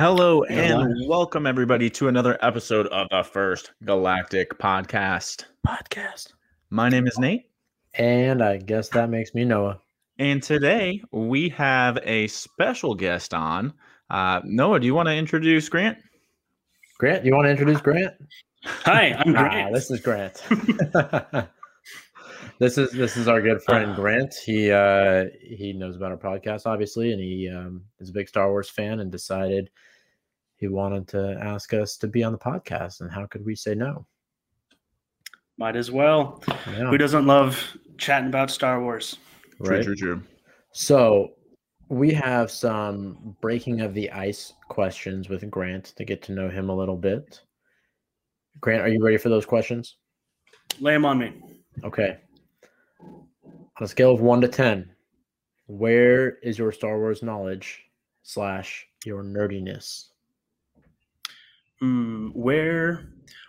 Hello and welcome everybody to another episode of the First Galactic Podcast. Podcast. My name is Nate, And I guess that makes me Noah. and today we have a special guest on. Uh, Noah, do you want to introduce Grant? Grant, do you want to introduce Grant? Hi, I'm Ah, Grant. this is Grant. this is this is our good friend Grant. He uh he knows about our podcast obviously and he um is a big Star Wars fan and decided he wanted to ask us to be on the podcast and how could we say no? Might as well. Yeah, Who doesn't love chatting about Star Wars? right. True, true, true. So we have some breaking of the ice questions with Grant to get to know him a little bit. Grant, are you ready for those questions? Lay them on me. Okay. On a scale of one to ten, where is your Star Wars knowledge slash your nerdiness? Hmm, where?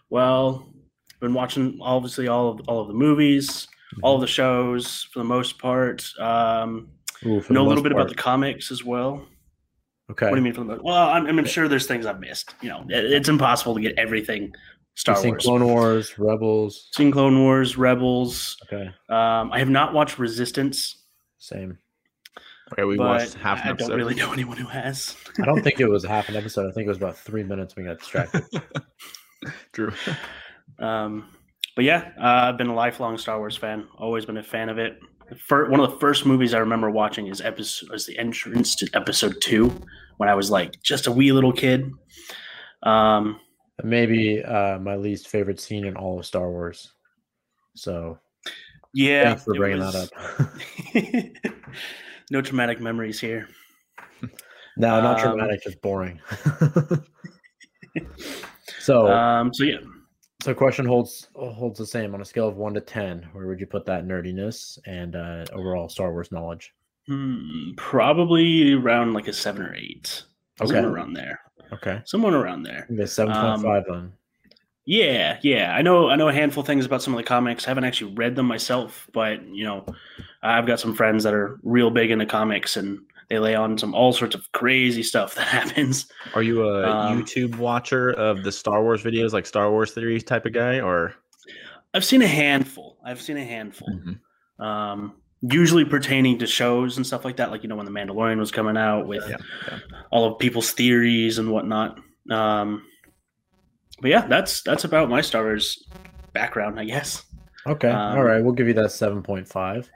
Well, been watching obviously all of all of the movies, all of the shows for the most part. Um, Ooh, know a little bit about the comics as well. Okay. What do you mean for the most? Well, I'm, I'm sure there's things I've missed. You know, it- it's impossible to get everything Star You've seen Wars. Clone Wars, Rebels. Seen Clone Wars, Rebels. Okay. Um, I have not watched Resistance, Same. Okay, we but watched half an I episode. don't really know anyone who has. I don't think it was half an episode. I think it was about three minutes. We got distracted. True. Um, but yeah, uh, I've been a lifelong Star Wars fan. Always been a fan of it. The fir- one of the first movies I remember watching is episode is the entrance to episode two when I was like just a wee little kid. Um, Maybe uh, my least favorite scene in all of Star Wars. So yeah, thanks for bringing was- that up. No traumatic memories here. no, not Um, dramatic, just boring. so, Um, so yeah, so question holds holds the same on a scale of one to ten. Where would you put that nerdiness and uh, overall Star Wars knowledge? hmm, probably around like a seven or eight. Okay. Somewhere around there. Okay, Someone around there. okay, seven point five then. Yeah, yeah. I know I know a handful of things about some of the comics. I haven't actually read them myself, but you know, I've got some friends that are real big into comics and they lay on some all sorts of crazy stuff that happens. Are you a Um, YouTube watcher of the Star Wars videos, like Star Wars theory type of guy, or? I've seen a handful. I've seen a handful. Mhm. Um usually pertaining to shows and stuff like that, like you know when the Mandalorian was coming out with Yeah, yeah. all of people's theories and whatnot. Um but yeah, that's that's about my Star Wars background, I guess. Okay, Um, all right, we'll give you that seven point five.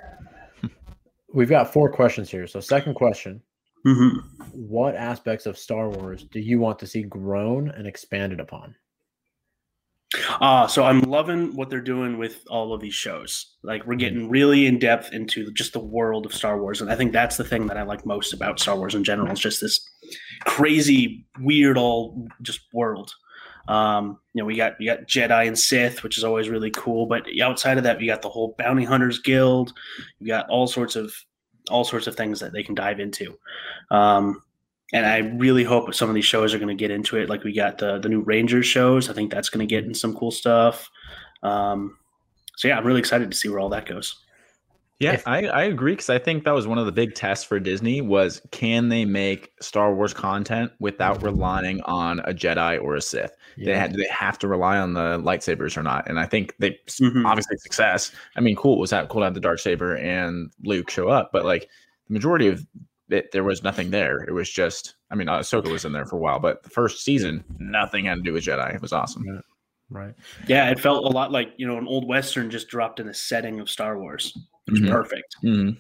We've got four questions here. So, second question: Mm-hmm. What aspects of Star Wars do you want to see grown and expanded upon? Uh, so I'm loving what they're doing with all of these shows. Like we're getting really in depth into just the world of Star Wars, and I think that's the thing that I like most about Star Wars in general. It's just this crazy, weird, all just world. Um, you know, we got we got Jedi and Sith, which is always really cool. But outside of that, we got the whole Bounty Hunters Guild. We got all sorts of all sorts of things that they can dive into. Um, and I really hope some of these shows are going to get into it. Like we got the the new Rangers shows. I think that's going to get in some cool stuff. Um, so yeah, I'm really excited to see where all that goes. Yeah, If- I, I agree because I think that was one of the big tests for Disney was can they make Star Wars content without relying on a Jedi or a Sith? They had do they have to rely on the lightsabers or not? And I think they Mhm. obviously success. I mean, cool it was that cool to have the dark saber and Luke show up, but like the majority of it, there was nothing there. It was just, I mean, uh, Ahsoka was in there for a while, but the first season, nothing had to do with Jedi. It was awesome. right. Yeah, it felt a lot like you know an old western just dropped in the setting of Star Wars. It was Mhm. perfect. Mhm.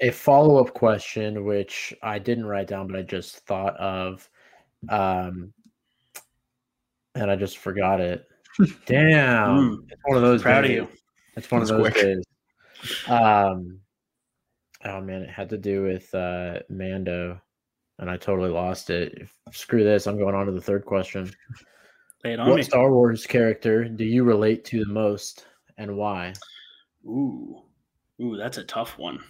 A follow up question, which I didn't write down, but I just thought of, um, and I just forgot it. Damn, Mm, it's one of those. proud of you. It's one of those quick. days. Um, oh man, it had to do with uh, Mando, and I totally lost it. If, screw this, I'm going on to the third question. Lay it on What me. Star Wars character do you relate to the most, and why? Ooh, ooh, that's a tough one.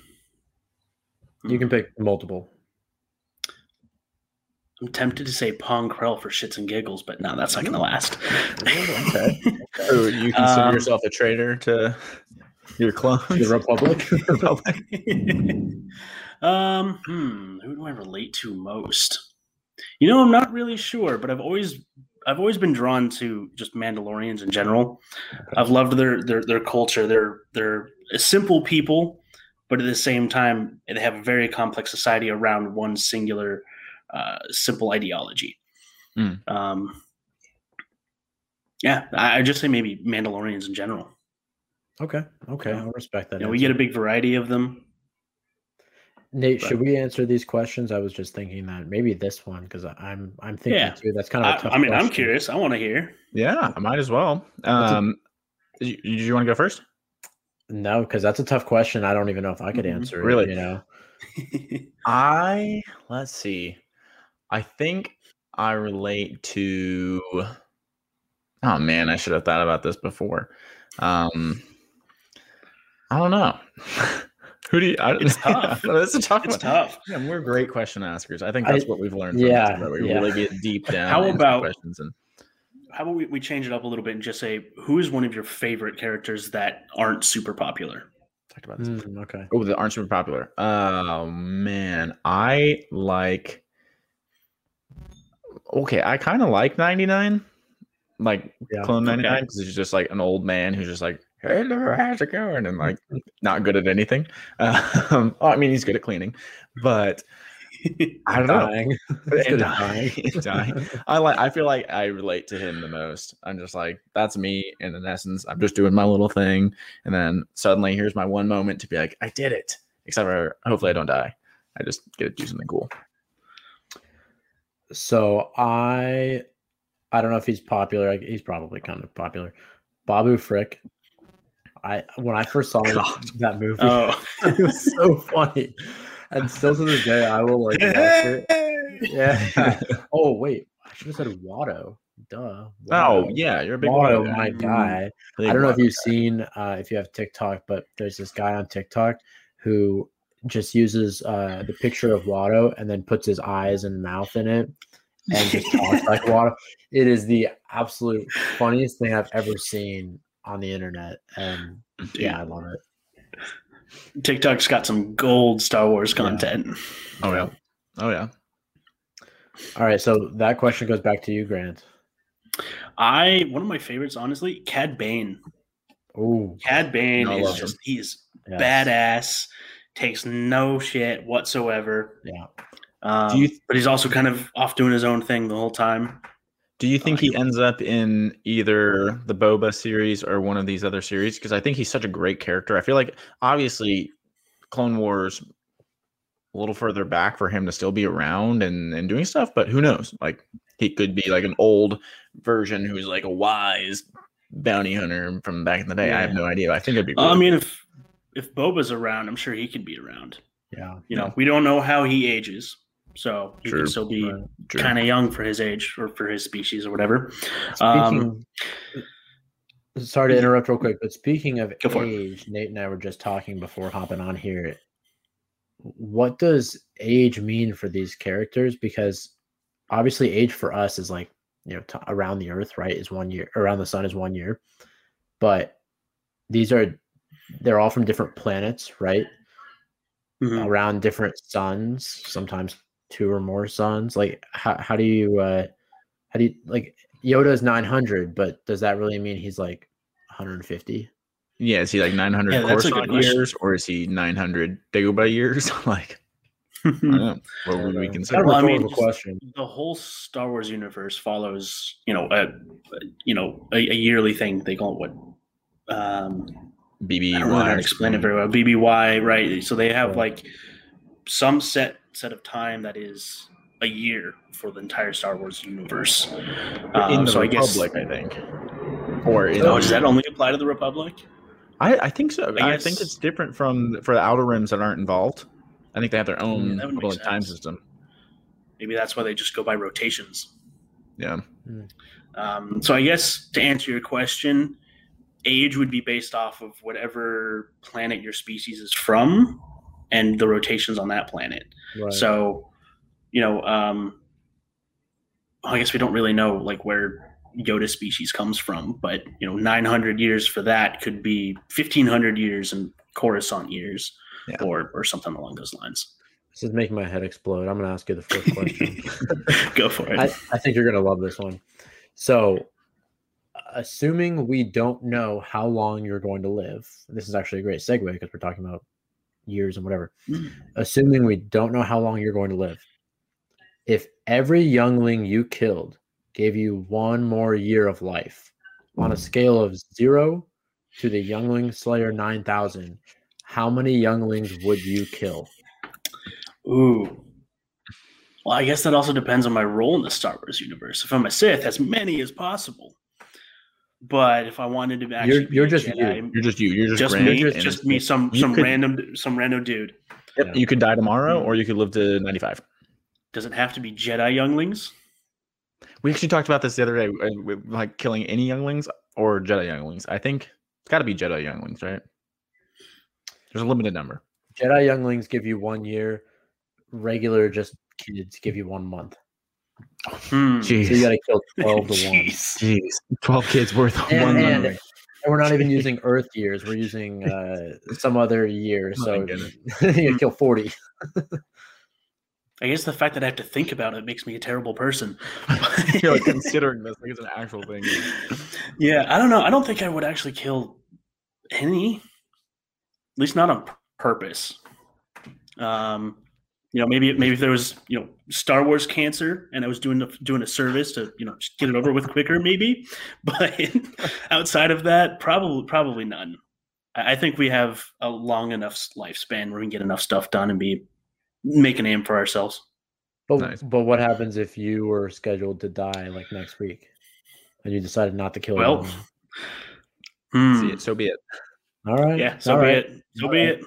You can pick multiple. I'm tempted to say Pong Krell for shits and giggles, but no, that's not going to last. okay. So you consider Um, yourself a traitor to your clones? The Republic. Republic. um, hmm, who do I relate to most? You know, I'm not really sure, but I've always I've always been drawn to just Mandalorians in general. I've loved their their their culture. They're they're simple people, but at the same time, they have a very complex society around one singular uh, simple ideology. Mm. Um, yeah, I, I just say maybe Mandalorians in general. Okay. Okay. Yeah. I'll respect that. You know, we get a big variety of them. Nate, but- should we answer these questions? I was just thinking that maybe this one because I'm I'm thinking Yeah. too. That's kind of a I, tough I mean, I'm curious. I want to hear. Yeah, I might as well. That's a- Um, do you, do you want to go first? No, because that's a tough question. I don't even know if I could Mhm. answer Really? it. You know. I let's see. I think I relate to. Oh man, I should have thought about this before. Um, I don't know. Who do you? I, It's tough. It's a tough it's one. tough. Yeah, we're great question askers. I think I- that's what we've learned. From yeah, this, we yeah. really get deep down. How about- questions and How about we, we change it up a little bit and just say who is one of your favorite characters that aren't super popular? talked about this. Mm, okay. Oh, that aren't super popular. Oh man, I like. Okay, I kind of like ninety nine, like Yeah. Clone ninety nine, okay. because he's just like an old man who's just like, "Hey, how's it going?" and like not good at anything. Um, oh, I mean, he's good at cleaning, but I don't know. Dying. And dying. dying. I like. I feel like I relate to him the most. I'm just like, that's me. And in essence, I'm just doing my little thing, and then suddenly here's my one moment to be like, I did it. Except for hopefully I don't die. I just get to do something cool. So I, I don't know if he's popular. He's probably kind of popular. Babu Frick. I when I first saw God. that movie, oh, it was so funny, and still to this day, I will like. Yeah. oh wait, I should have said Watto. Duh. Oh yeah, you're a big Watto, Watto guy. my guy. Big I don't know if you've guy. seen uh, if you have TikTok, but there's this guy on TikTok who just uses uh, the picture of Watto and then puts his eyes and mouth in it and just talks like Watto. It is the absolute funniest thing I've ever seen on the internet, and yeah, I love it. TikTok's got some gold Star Wars Yeah. content. Oh yeah. Oh yeah. All right, so that question goes back to you, Grant. I one of my favorites, honestly, Cad Bane. Oh, Cad Bane I is love just he's yes. badass, takes no shit whatsoever. Yeah. Um, Do you- but he's also kind of off doing his own thing the whole time. Do you think he ends up in either the Boba series or one of these other series? Because I think he's such a great character. I feel like obviously Clone Wars a little further back for him to still be around and, and doing stuff, but who knows? Like he could be like an old version who's like a wise bounty hunter from back in the day. I have no idea. I think it'd be Uh, I really mean, if if Boba's around, I'm sure he could be around. Yeah. You know, we don't know how he ages, so he True. can still be Right. true. kind of young for his age or for his species or whatever. Speaking, Um, sorry to interrupt real quick, but speaking of Go for it. age, Nate and I were just talking before hopping on here. What does age mean for these characters? Because obviously, age for us is like you know t- around the Earth, right? Is one year around the sun is one year, but these are they're all from different planets, right? mhm. Around different suns, sometimes two or more sons? Like how how do you uh how do you like Yoda is 900, but does that really mean he's like 150? Yeah, is he like 900 Yeah, that's a Coruscant years or is he 900 Dagobah years? like, I don't know. What would we Kind consider? Well, I mean, question. the whole Star Wars universe follows, you know, a you know a, a yearly thing. They call it what? Um, BB. I don't know how to explain it very well. BBY, right? So they have Right. like some set set of time that is a year for the entire Star Wars universe. in Um, the so I guess. Republic, I, think. Or in Oh, does that only apply to the Republic? I, I think so. I I, think it's different from for the outer rims that aren't involved. I think they have their own make little time system. Maybe that's why they just go by rotations. Yeah. Um, so I guess to answer your question, age would be based off of whatever planet your species is from and the rotations on that planet. Right. So, you know, um, I guess we don't really know like where Yoda species comes from, but you know, 900 years for that could be 1500 years in Coruscant years, Yeah. or or something along those lines. This is making my head explode. I'm going to ask you the first question. Go for it. I, I think you're going to love this one. So, assuming we don't know how long you're going to live, this is actually a great segue because we're talking about years and whatever. Mm. Assuming we don't know how long you're going to live, if every youngling you killed gave you one more year of life on a scale of zero to the youngling slayer 9000, how many younglings would you kill? Ooh. Well, I guess that also depends on my role in the Star Wars universe. If I'm a Sith, as many as possible. But if I wanted to actually, You're- you're a just Jedi, you. You're just you. You're just, just me, and just me, some some could- random some random dude. Yep, you could die tomorrow, or you could live to 95. Does it have to be Jedi younglings? We actually talked about this the other day, uh, like killing any younglings or Jedi younglings. I think it's got to be Jedi younglings, right? There's a limited number. Jedi younglings give you one year, regular just kids give you one month. Hmm. So you got to kill 12 to 1. Jeez. Jeez, 12 kids worth of And, one and- youngling. and we're not even using Earth years. We're using uh, some other year. Oh, So my goodness. you kill 40. I guess the fact that I have to think about it makes me a terrible person. You're like considering this like it's an actual thing. yeah, I don't know. I don't think I would actually kill any, at least not on purpose. Um, you know, maybe maybe if there was you know Star Wars cancer and I was doing a, doing a service to you know just get it over with quicker, maybe. But outside of that, probably probably none. I I think we have a long enough lifespan where we can get enough stuff done and be make a name for ourselves. But, Nice. but what happens if you were scheduled to die like next week and you decided not to kill Well, anyone? Hmm. See it, so be it. All right. Yeah, so all be right. it. So All be right. it.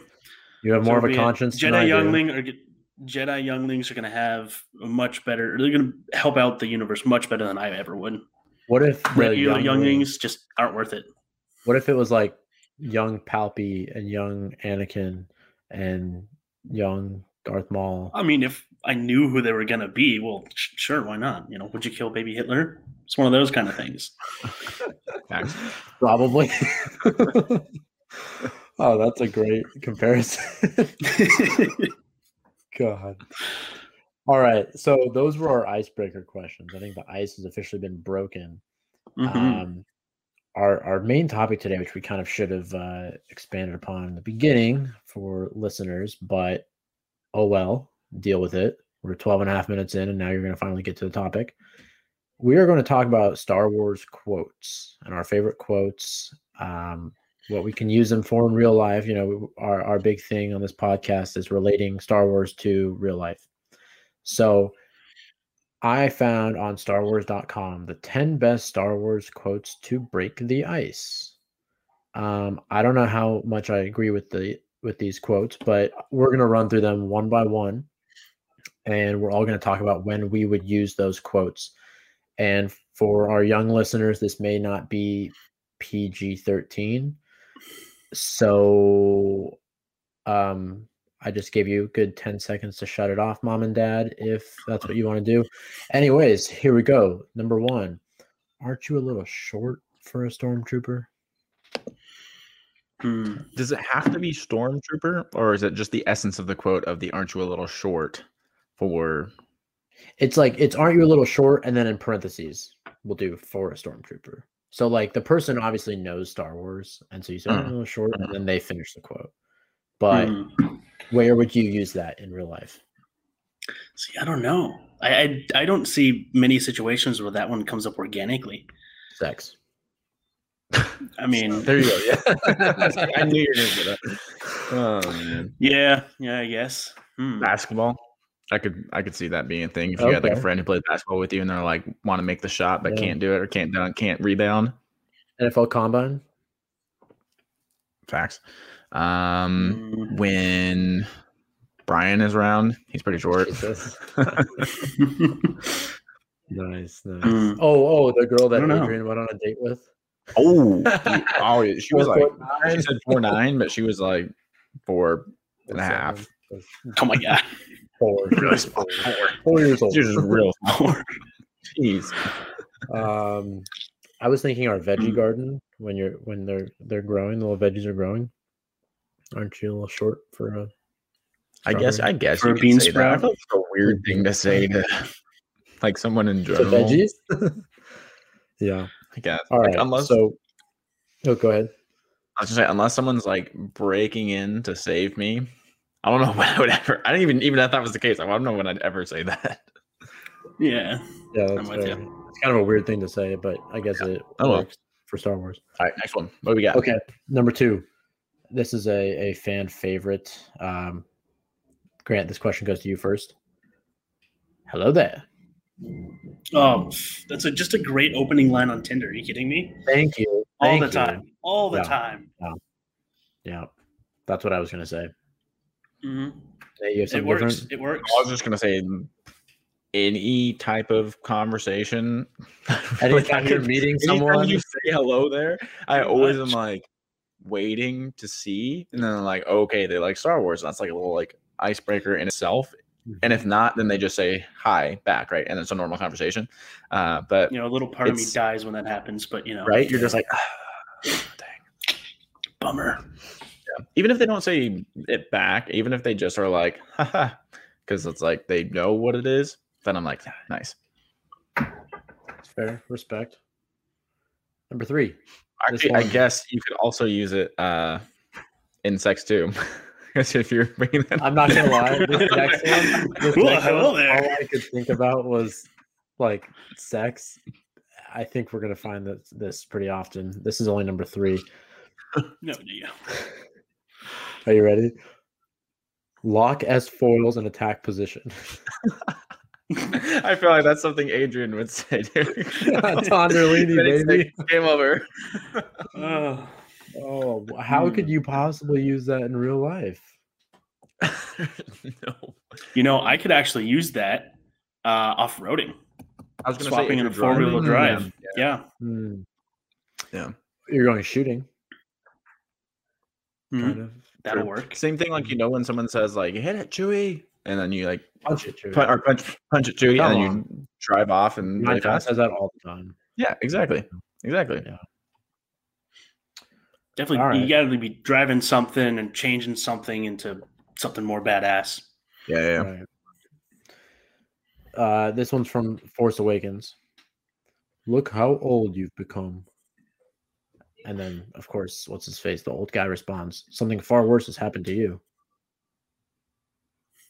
You have more So of a be it. conscience. than I Jedi do. youngling or Jedi younglings are going to have a much better. They're going to help out the universe much better than I ever would. What if the Regular youngling- younglings just aren't worth it. What if it was like young Palpy and young Anakin and young Darth Maul? I mean, if I knew who they were going to be, well, sh- sure, why not? You know, would you kill baby Hitler? It's one of those kind of things. Probably. oh, that's a great comparison. God. All right. So those were our icebreaker questions. I think the ice has officially been broken. Mhm. Um, our our main topic today, which we kind of should have uh, expanded upon in the beginning for listeners, but oh well, deal with it. We're 12 and a half minutes in, and now you're going to finally get to the topic. We are going to talk about Star Wars quotes and our favorite quotes, um, what we can use them for in real life. You know, our, our big thing on this podcast is relating Star Wars to real life. So I found on StarWars.com the 10 best Star Wars quotes to break the ice. Um, I don't know how much I agree with the with these quotes, but we're gonna run through them one by one, and we're all gonna talk about when we would use those quotes. And for our young listeners, this may not be PG 13. So um I just gave you a good 10 seconds to shut it off, mom and dad, if that's what you want to do. Anyways, here we go. Number one, aren't you a little short for a stormtrooper? Hmm. Does it have to be Stormtrooper, or is it just the essence of the quote of the "Aren't you a little short?" for It's like it's aren't you a little short, and then in parentheses we'll do for a stormtrooper. So like the person obviously knows Star Wars, and so you say "Aren't you a short, and then they finish the quote. But Hmm. where would you use that in real life? See, I don't know. I, I I don't see many situations where that one comes up organically. Sex. I mean, There you go. Yeah, I knew you were gonna get that. Oh man, yeah, yeah, I guess. Hmm. basketball. I could I could see that being a thing if you had like a friend who played basketball with you and they're like want to make the shot but Yeah. can't do it or can't dunk, can't rebound. NFL Combine. Facts. Um, Hmm. when Brian is around, he's pretty short. Jesus. Nice, nice. Hmm. Oh, oh, the girl that I don't know. Adrian went on a date with. oh, oh, she was like foot nine. she said four nine, but she was like four and a That's, half. that's oh my god. Four. Really four. small. Four years old. She was real small. Jeez. Um, I was thinking our veggie Mm. garden when you're when they're they're growing, the little veggies are growing. Aren't you a little short for a I guess. I guess For you a could bean say that. I sprout? feel like it's a weird thing to say to like someone in To general. veggies. yeah. I guess. All like, right. unless so, oh, go ahead. I was gonna say, unless someone's like breaking in to save me, I don't know when I would ever. I don't even even if that was the case. I don't know when I'd ever say that. Yeah. Yeah, that's with fair. It's kind of a weird thing to say, but I guess it Oh, well. works for Star Wars. All right, next one. What do we got? Okay, number two. This is a, a fan favorite. Um, Grant, this question goes to you first. Hello there. Oh, that's a, just a great opening line on Tinder. Are you kidding me? Thank you. All Thank the you. time. All the Yeah. time. Yeah, that's what I was going to say. Hmm you have It works. different? It works. I was just gonna say any type of conversation. Anytime I you're could- meeting someone, you say hello there, I Pretty always am like waiting to see, and then like, okay, they like Star Wars. That's like a little like icebreaker in itself. And if not, then they just say hi back, right? And it's a normal conversation. Uh, but You know, a little part of me dies when that happens, but you know, right, you're just like, dang. bummer. Even if they don't say it back, even if they just are like, haha, because it's like they know what it is, then I'm like, nice. It's fair. Respect. Number three. Actually, I guess you could also use it uh, in sex too. If you're bringing that, I'm not gonna lie. This next one, this Well, next hello one, there. all I could think about was like sex. I think we're gonna find that this pretty often. This is only number three. No, yeah. Are you ready? Lock S foils and attack position. I feel like that's something Adrian would say. Dude. Tonderlini, Then baby. like, Game over. Oh, Oh, how Hmm. could you possibly use that in real life? no, you know, I could actually use that uh, off roading, I was gonna swapping say in a four wheel drive. Yeah. Hmm. Yeah. You're going shooting, Mhm. kind of. That'll True. work. Same thing, like you know when someone says like "hit it, Chewie," and then you like Punch it, Chewie. punch or punch punch it, Chewie, and then you drive off and My really dad fast. says that all the time. Yeah, exactly, exactly. Definitely, All you got to be driving something and changing something into something more badass. Yeah, yeah. Right. Uh, this one's from Force Awakens. Look how old you've become. And then, of course, what's his face? The old guy responds, "Something far worse has happened to you."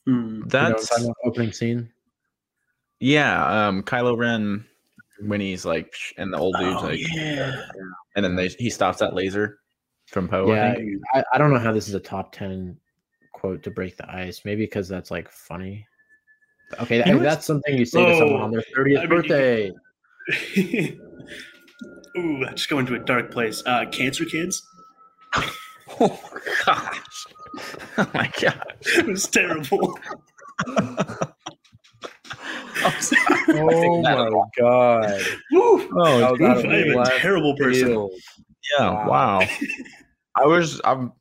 Hmm. You know That's opening scene. yeah. Um, Kylo Ren when he's like, and the old dude's Oh, like, yeah. and then they he stops that laser from Poe. yeah, I. I, I don't know how this is a top ten quote to break the ice. Maybe because that's like funny. Okay, You know that's something you say to someone Oh, on their thirtieth I mean, birthday. Ooh, I just go into a dark place. Uh, cancer kids. Oh my gosh. Oh my god. it was terrible. Oh my god! Woo. That Oh, was Oof, I am a left terrible person. field. yeah. Wow. Wow. I was I'm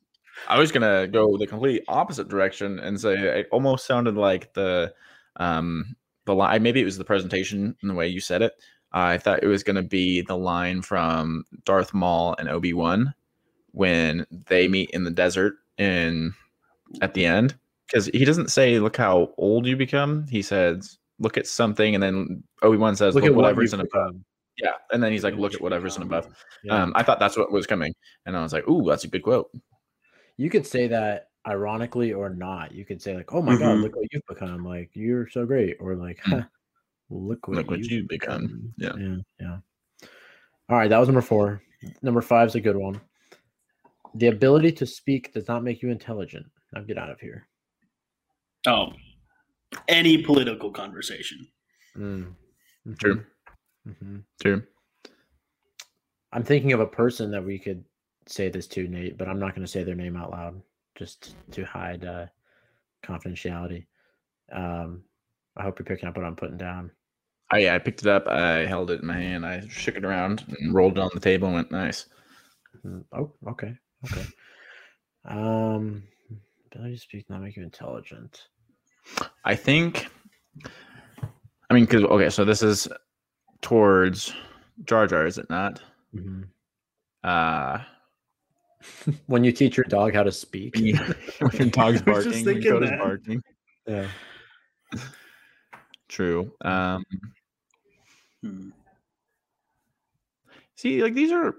I was gonna go the complete opposite direction and say it almost sounded like the um the line maybe it was the presentation and the way you said it. I thought it was gonna be the line from Darth Maul and Obi Wan when they meet in the desert in at the end because he doesn't say look how old you become. He says look at something and then Obi Wan says Look look, at whatever's in above. Yeah, and then he's like look at whatever's in above. Yeah. Um, I thought that's what was coming, and I was like, "Ooh, that's a good quote." you could say that ironically or not. You could say like, "Oh my god, Mhm. look what you've become! Like you're so great," or like, Mm. "Look what, Look what you've you've become." Yeah. yeah, yeah. All right, that was number four. Number five is a good one. The ability to speak does not make you intelligent. Now get out of here. Oh, any political conversation. Mm. True. Mhm. Mhm. True. I'm thinking of a person that we could say this to, Nate, but I'm not going to say their name out loud just to hide uh, confidentiality. Um, I hope you're picking up what I'm putting down. I yeah, I picked it up. I held it in my hand. I shook it around and rolled it on the table and went, "Nice." Mm, Oh, okay, okay. Um, ability to speak not make you intelligent. I think. I mean, because okay, so this is towards Jar Jar, is it not? Mhm. Uh when you teach your dog how to speak. when, you, when your dog's barking, thinking Coda's that. barking. Yeah. True. Um, Hmm. see, like these are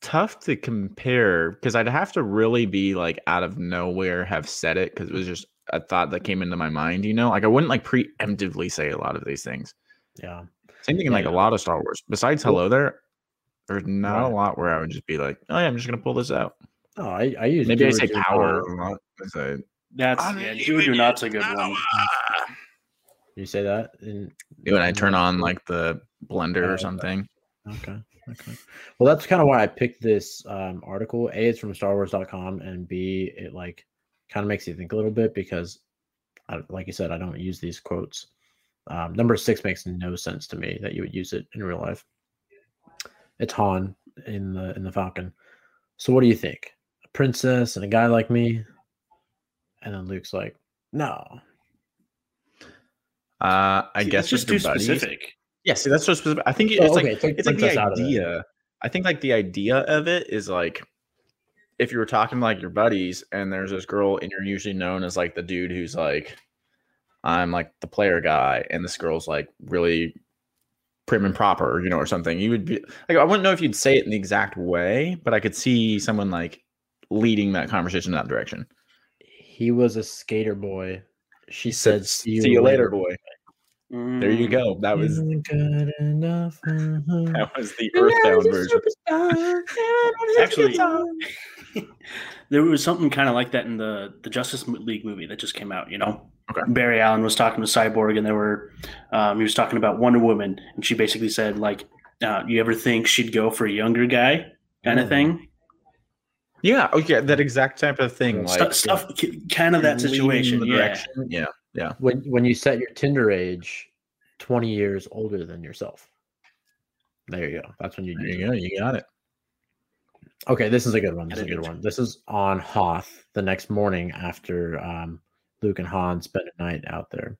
tough to compare because I'd have to really be like out of nowhere have said it because it was just a thought that came into my mind. You know, like I wouldn't like preemptively say a lot of these things. Yeah. Same thing in like Yeah. a lot of Star Wars. Besides Hello There, there's not Right. a lot where I would just be like, oh yeah, I'm just gonna pull this out. Oh, I, I use Maybe I do or say do power not. a lot. I say, That's "I'm yeah, leaving do or do not's a good one. Now." You say that in When I turn on like the blender Oh, or okay. something. Okay. Okay. Well, that's kind of why I picked this um, article. A, it's from StarWars.com, and B, it like kind of makes you think a little bit because, I, like you said, I don't use these quotes. Um, number six makes no sense to me that you would use it in real life. It's Han in the in the Falcon. So, what do you think? A princess and a guy like me? And then Luke's like, "No, Uh, I See, guess that's just too buddies- specific. Yeah, see, that's so specific. I think Oh, it's okay, like take it's like the out of it. idea. I think like the idea of it is like if you were talking to like your buddies and there's this girl and you're usually known as like the dude who's like I'm like the player guy and this girl's like really prim and proper, you know, or something. You would be like I wouldn't know if you'd say it in the exact way, but I could see someone like leading that conversation in that direction. he was a skater boy." She said, see you later, boy. There you Mm. go. That was good enough that was the Earthbound version. Actually, there was something kind of like that in the the Justice League movie that just came out. You know, Okay. Barry Allen was talking to Cyborg, and they were um, he was talking about Wonder Woman, and she basically said like, uh, "You ever think she'd go for a younger guy?" Kind of Oh. thing. Yeah, okay, that exact type of thing. Like Stuff, stuff kind of that situation. the Yeah. direction. Yeah. when when you set your Tinder age 20 years older than yourself. There you go. That's when you There you it. go. You got it. Okay, this is a good one. This is a good one. This is on Hoth the next morning after um, Luke and Han spent a night out there.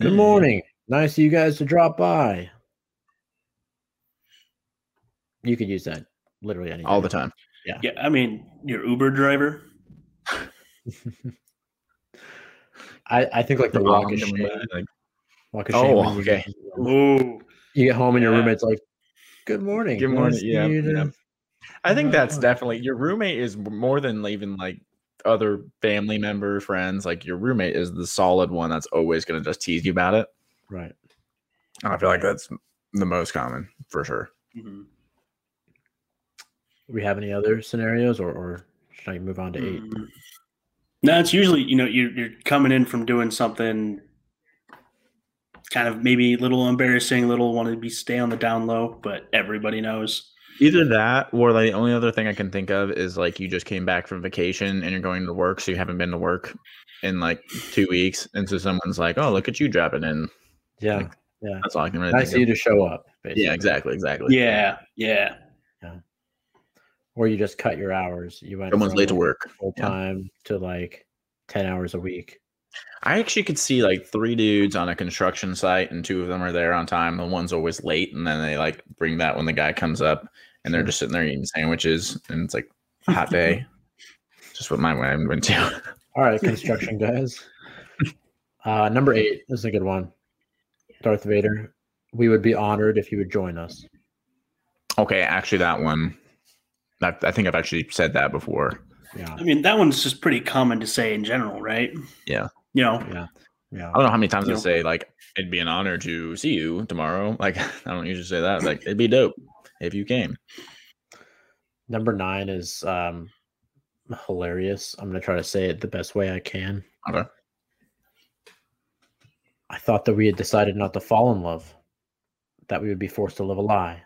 Good morning. Nice of you guys to drop by. You could use that literally any All the time. Yeah, Yeah. I mean, your Uber driver. I, I think like the walk of shame. like, Walk of shame. Oh, you- okay. Oh, You get home and your Yeah. roommate's like, "Good morning. Good morning." of Yeah, yeah. I think that's Uh, definitely your roommate is more than even like other family member friends. Like your roommate is the solid one that's always going to just tease you about it. Right. I feel like that's the most common for sure. Mhm. We have any other scenarios or, or should I move on to eight? Mm. No, it's usually you know you're you're coming in from doing something kind of maybe a little embarrassing, little want to be stay on the down low, but everybody knows. Either that or like the only other thing I can think of is like you just came back from vacation and you're going to work, so you haven't been to work in like two weeks, and so someone's like, "Oh, look at you dropping in." Yeah. Like, yeah. That's all I can really Nice of think you to show up. Basically. Yeah, exactly, exactly. Yeah, yeah. Or you just cut your hours. You went Someone's late to work. full Yeah. time to like 10 hours a week. I actually could see like three dudes on a construction site, and two of them are there on time. The one's always late, and then they like bring that when the guy comes up, and they're just sitting there eating sandwiches, and it's like a hot day. just what my wife went to. All right, construction guys. Uh, number eight this is a good one. Darth Vader. We would be honored if you would join us. okay, actually, that one. That, I think I've actually said that before. Yeah. I mean, that one's just pretty common to say in general, right? Yeah. You know, Yeah. Yeah. I don't know how many times I No. say like it'd be an honor to see you tomorrow. Like I don't usually say that. Like it'd be dope if you came. Number nine is um, hilarious. I'm going to try to say it the best way I can. Okay. I thought that we had decided not to fall in love, that we would be forced to live a lie,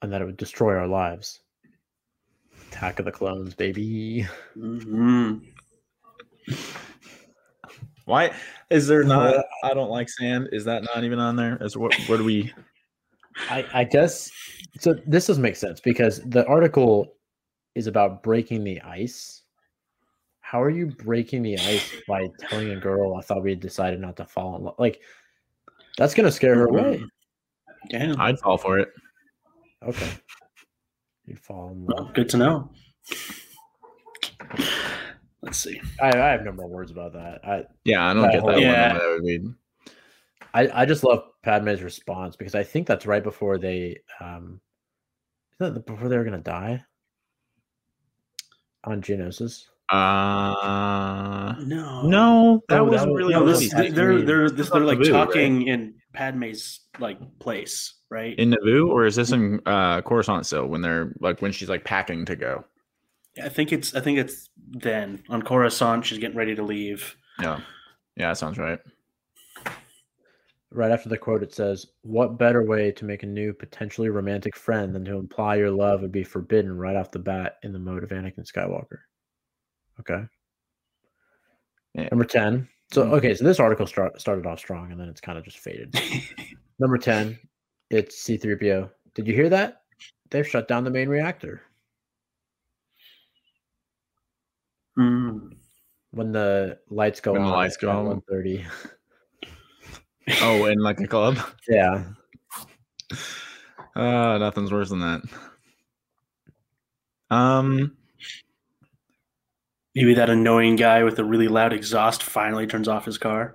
and that it would destroy our lives. Attack of the Clones, baby. Mhm. Why is there not? I don't like sand. Is that not even on there? Is what? What do we? I, I guess so. This does make sense because the article is about breaking the ice. How are you breaking the ice by telling a girl, I thought we had decided not to fall in love? Like, that's going to scare her away. yeah. I'd fall for it. Okay. You fall in Well, good to know. Let's see. I, I have no more words about that. I, Yeah, I don't That get that. whole- one. Yeah. That would be I I just love Padme's response because I think that's right before they um isn't that before they were gonna die on Geonosis. uh No, no, that Oh, wasn't that was- really no. This, movie. Tatooine. they- they're they're this, they're like Naboo, right? talking in Padme's like place, right? in Naboo, or is this in uh Coruscant still when they're like when she's like packing to go? I think it's I think it's then on Coruscant. She's getting ready to leave. Yeah. Yeah, that sounds right. Right after the quote, it says, "What better way to make a new potentially romantic friend than to imply your love would be forbidden right off the bat in the mode of Anakin Skywalker?" Okay. Yeah. Number ten. So okay, so this article start, started off strong and then it's kind of just faded. Number 10, it's C3PO. Did you hear that? They've shut down the main reactor. Hmm. When the lights go When on. the lights go on. 1:30. Oh, in like a club. Yeah. Uh nothing's worse than that. Um Maybe that annoying guy with the really loud exhaust finally turns off his car.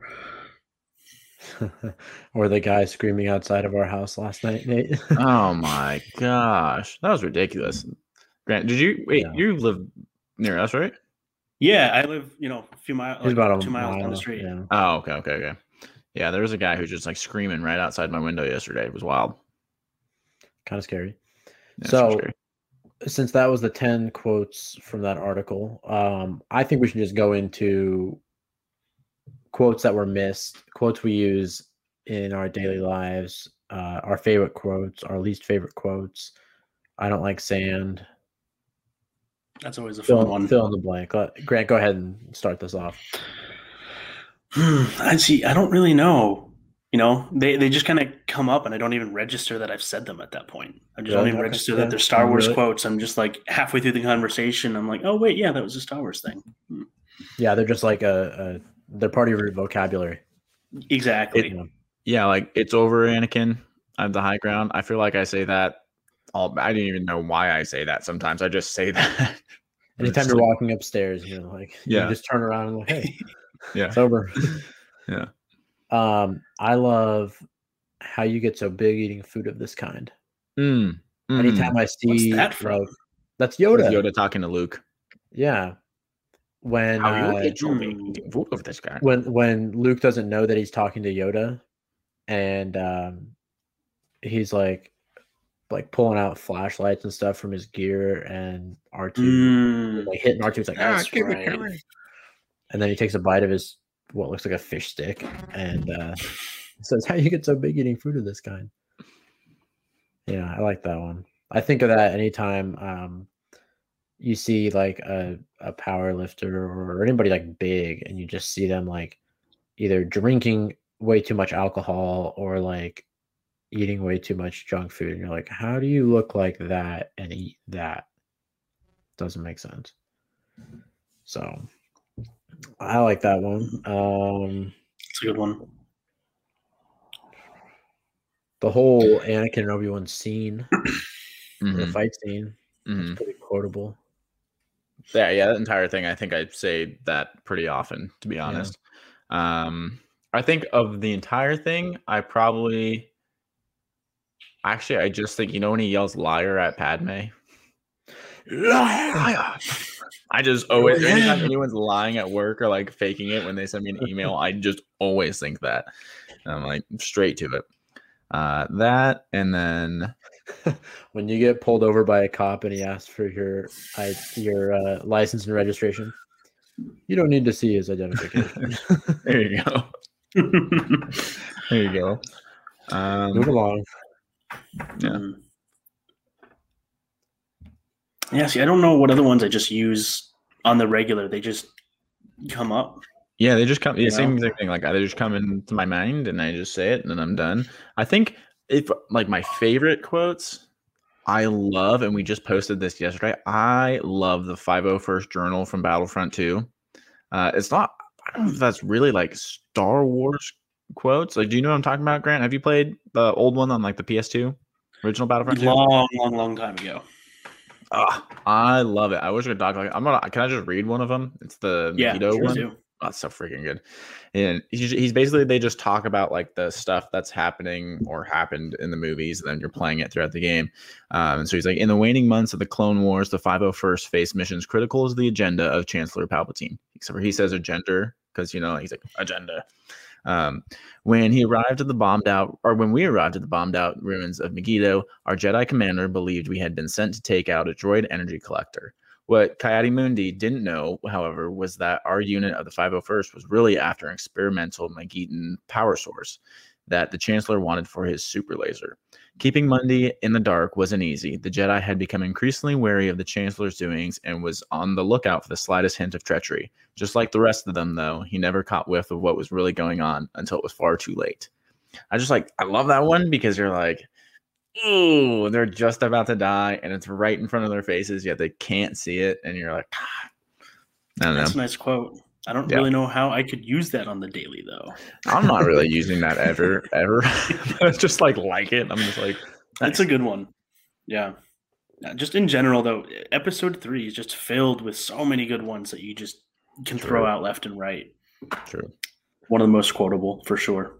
or the guy screaming outside of our house last night, Nate. oh my gosh. That was ridiculous. Grant, did you wait, Yeah. you live near us, right? Yeah, I live, you know, a few miles, He's about a two miles down the street. Yeah. Oh, okay, okay, okay. Yeah, there was a guy who was just like screaming right outside my window yesterday. It was wild. Kind of scary. Yeah, So- scary. Since that was the 10 quotes from that article, um, I think we should just go into quotes that were missed, quotes we use in our daily lives, uh, our favorite quotes, our least favorite quotes. I don't like sand. That's always a fun Fill, one. fill in the blank. Grant, go ahead and start this off. I see. I don't really know. You know, they, they just kind of come up, and I don't even register that I've said them at that point. I just don't even register that they're Star Wars Really? quotes. I'm just like halfway through the conversation, I'm like, oh wait, yeah, that was a Star Wars thing. Hmm. Yeah, they're just like a, a they're part of your vocabulary. Exactly. you know. Yeah, like it's over, Anakin. i'm the high ground. I feel like I say that all I didn't even know why I say that sometimes. I just say that. Anytime you're like- walking upstairs, you're like, Yeah. you just turn around and like, hey, Yeah. it's over. Yeah. Um, I love how you get so big eating food of this kind. Mm, mm. Anytime I see that from? like that's Yoda. Yoda. Talking to Luke. Yeah. When How you uh, get so big eating food of this guy? when when Luke doesn't know that he's talking to Yoda, and um, he's like like pulling out flashlights and stuff from his gear, and R two Mm. like hitting R two. It's like Ah, that's it right. And then he takes a bite of his what looks like a fish stick, and uh, says, "How you get so big eating food of this kind?" Yeah, I like that one. I think of that anytime um, you see like a a power lifter or anybody like big, and you just see them like either drinking way too much alcohol or like eating way too much junk food, and you're like, how do you look like that and eat that? Doesn't make sense. So I like that one. Um, It's a good one. the whole Anakin and Obi Wan scene, the Mhm, fight scene, mhm. it's pretty quotable. Yeah, yeah, that entire thing. I think I say that pretty often, to be honest. Um, I think of the entire thing, I probably actually I just think you know when he yells liar at Padme. Liar. I just always anytime anyone's lying at work or like faking it when they send me an email, I just always think that. And I'm like straight to it. Uh, that and then when you get pulled over by a cop and he asks for your I, your uh, license and registration, you don't need to see his identification. there you go. There you go. Um, Move along. Yeah. Yeah, see, I don't know what other ones I just use on the regular. They just come up. Yeah, they just come. Yeah, same exact thing. Like they just come into my mind, and I just say it, and then I'm done. I think if like my favorite quotes, I love, and we just posted this yesterday. I love the 501st Journal from Battlefront 2. Uh, it's not. I don't know if that's really like Star Wars quotes. Like, do you know what I'm talking about, Grant? Have you played the old one on like the PS2 original Battlefront 2? Long, long, long time ago. I love it. I wish I could talk like I'm gonna. Can I just read one of them? It's the Yeah, sure one. do. Oh, that's so freaking good. And he's, he's basically they just talk about like the stuff that's happening or happened in the movies, and then you're playing it throughout the game. Um, so he's like, in the waning months of the Clone Wars, the 501st faced missions critical as the agenda of Chancellor Palpatine. Except for he says agenda because you know he's like agenda. Um, when he arrived at the bombed out, or when we arrived at the bombed out ruins of Mygeeto, our Jedi commander believed we had been sent to take out a droid energy collector. What Ki-Adi-Mundi didn't know, however, was that our unit of the 501st was really after an experimental Magetan power source that the Chancellor wanted for his super laser. Keeping Mundi in the dark wasn't easy. The Jedi had become increasingly wary of the Chancellor's doings and was on the lookout for the slightest hint of treachery. Just like the rest of them, though, he never caught whiff of what was really going on until it was far too late. I just like, I love that one because you're like, ooh, they're just about to die and it's right in front of their faces, yet they can't see it. And you're like, "Ah." I don't know. That's a nice quote. I don't Yeah. really know how I could use that on the daily though. I'm not really using that ever, ever. I just like like it. I'm just like, That's a good one. Yeah. Uh, Just in general, though, episode three is just filled with so many good ones that you just can throw out left and right. true. One of the most quotable for sure.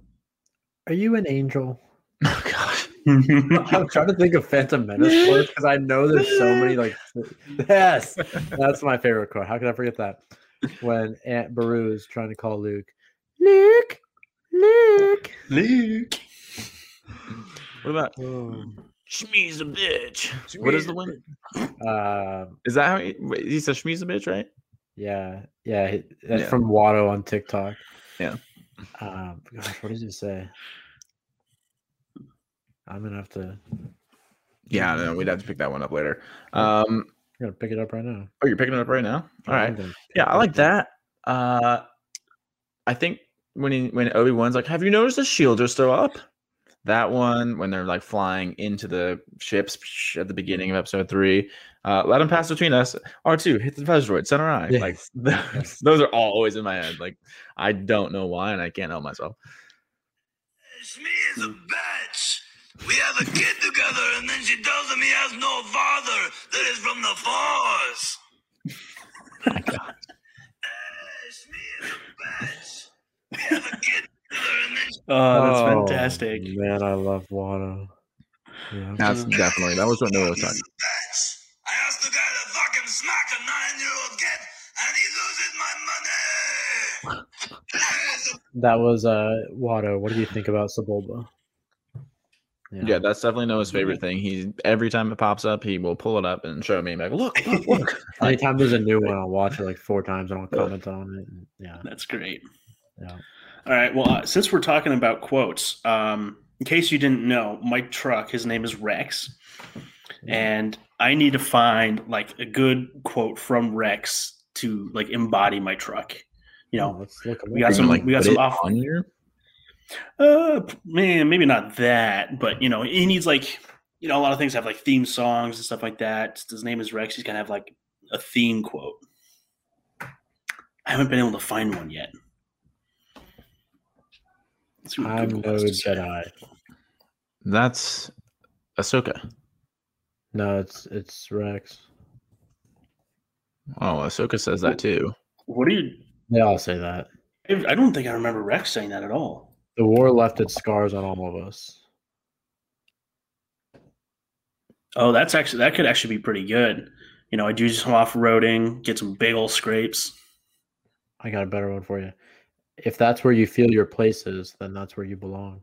Are you an angel? Oh gosh. I'm trying to think of Phantom Menace quotes because I know there's so many like yes, that's my favorite quote. How could I forget that? When Aunt Beru is trying to call Luke, Luke, Luke. Luke. What about Oh. Shmi's a bitch? What is the one? Uh, Is that how he, wait, he says Shmi's a bitch, right? yeah, yeah, he- that's Yeah. from Watto on TikTok. Yeah. Um, gosh, what does he say? I'm gonna have to. Yeah, no, we'd have to pick that one up later. Um, I'm gonna pick it up right now. oh, you're picking it up right now. All I'm right. Yeah, I like that. Uh, I think when he, when Obi Wan's like, "Have you noticed the shields are still up?" That one when they're like flying into the ships at the beginning of episode three. Uh, let them pass between us. R two hit the buzz droid, center eye. Yeah. Like those, those are all always in my head. Like I don't know why, and I can't help myself. Shmi is a bitch. We have a kid together, and then she tells him he has no father that is from the Force. My God. Shmi is a bitch. We have a kid together, and then she Oh, that's Oh, fantastic. Man, I love Watto. Yeah. That's definitely that was what Noah was a talking. bitch. I asked the guy to fucking smack a nine-year-old kid, and he loses my money. That was uh Watto. What do you think about Sebulba? Yeah. that's definitely Noah's favorite thing. He every time it pops up, he will pull it up and show me. Like, look, look, look. Like, Anytime there's a new one, I'll watch it like four times and I'll comment on it. and- yeah, That's great. yeah. All right. Well, uh, since we're talking about quotes, um, in case you didn't know, Mike Truck, his name is Rex, and I need to find like a good quote from Rex to like embody my truck. You Oh, know, let's look. we got some- gonna, we got some off- on your uh, man, maybe not that, but you know, he needs like you know a lot of things have like theme songs and stuff like that. His name is Rex. He's gonna have like a theme quote. I haven't been able to find one yet. Let's see what I'm Google no has to say. Jedi. That's Ahsoka. No, it's it's Rex. Oh, Ahsoka says that too. What do you? They all say that. I don't think I remember Rex saying that at all. The war left its scars on all of us. Oh, that's actually that could actually be pretty good. You know, I do some off roading, get some big old scrapes. I got a better one for you. If that's where you feel your place is, then that's where you belong.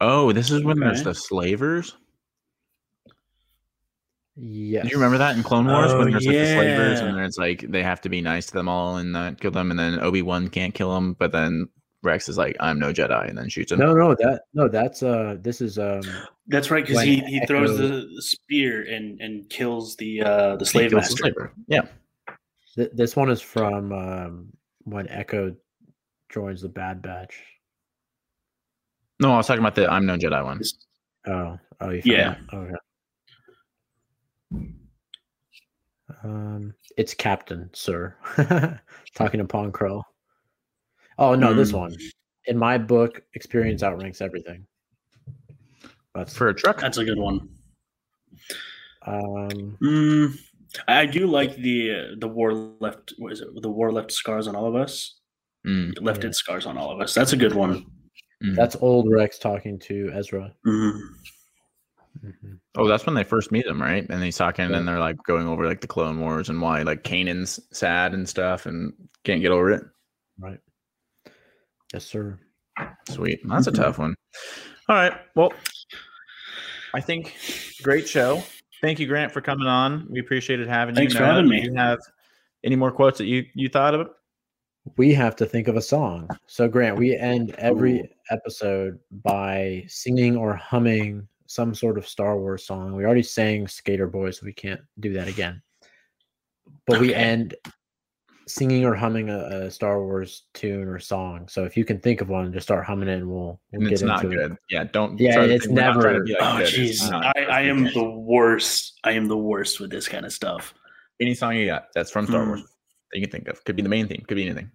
Oh, this is when there's the slavers. Yes. Do you remember that in Clone Wars Oh, when there's like the slavers and oh, then it's like they have to be nice to them all and not kill them, and then Obi Wan can't kill them, but then Rex is like, "I'm no Jedi," and then shoots him. No, no, that no, that's uh, this is um, That's right, because he, he throws the, the spear and, and kills the uh, the slave kills the master. slaver. Yeah. th- this one is from um when Echo joins the Bad Batch. No, I was talking about the "I'm no Jedi" one. Oh, oh, you Yeah. that? Okay. Um, it's Captain Sir talking to Pong Krell. Oh no, this Mm. one. In my book, experience outranks everything. That's For a truck, That's a good one. Um, Mm, I do like the uh, the war left. What is it? The war left scars on all of us. Mm, Left Yeah. its scars on all of us. That's a good one. mm. that's old Rex talking to Ezra. Mhm. Mhm. oh, that's when they first meet him, right? And he's talking, Yeah. and they're like going over like the Clone Wars and why like Kanan's sad and stuff, and can't get over it. Right. Yes, sir. Sweet. That's a tough one. All right. Well, I think great show. Thank you, Grant, for coming on. We appreciated having Thanks you. for Noah, having do me. You have any more quotes that you you thought of? We have to think of a song. So, Grant, we end every Ooh. episode by singing or humming some sort of Star Wars song. We already sang Skater Boy, so we can't do that again. But we end singing or humming a, a Star Wars tune or song. So, if you can think of one, just start humming it and we'll, we'll And get it's not into good. it. Yeah, don't. Yeah, try it's think- we're not trying to never- be like Oh jeez. I, I am the worst. I am the worst with this kind of stuff. Any song you got that's from Star Hmm. Wars that you can think of could be the main theme. Could be anything.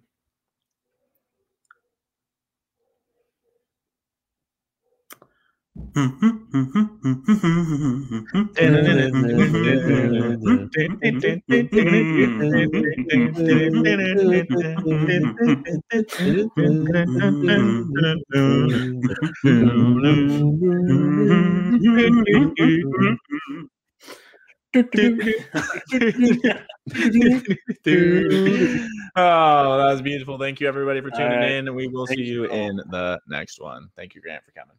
Oh, that was beautiful. Thank you, everybody, for tuning right. in. We will see you in the next one. Thank you, Grant, for coming.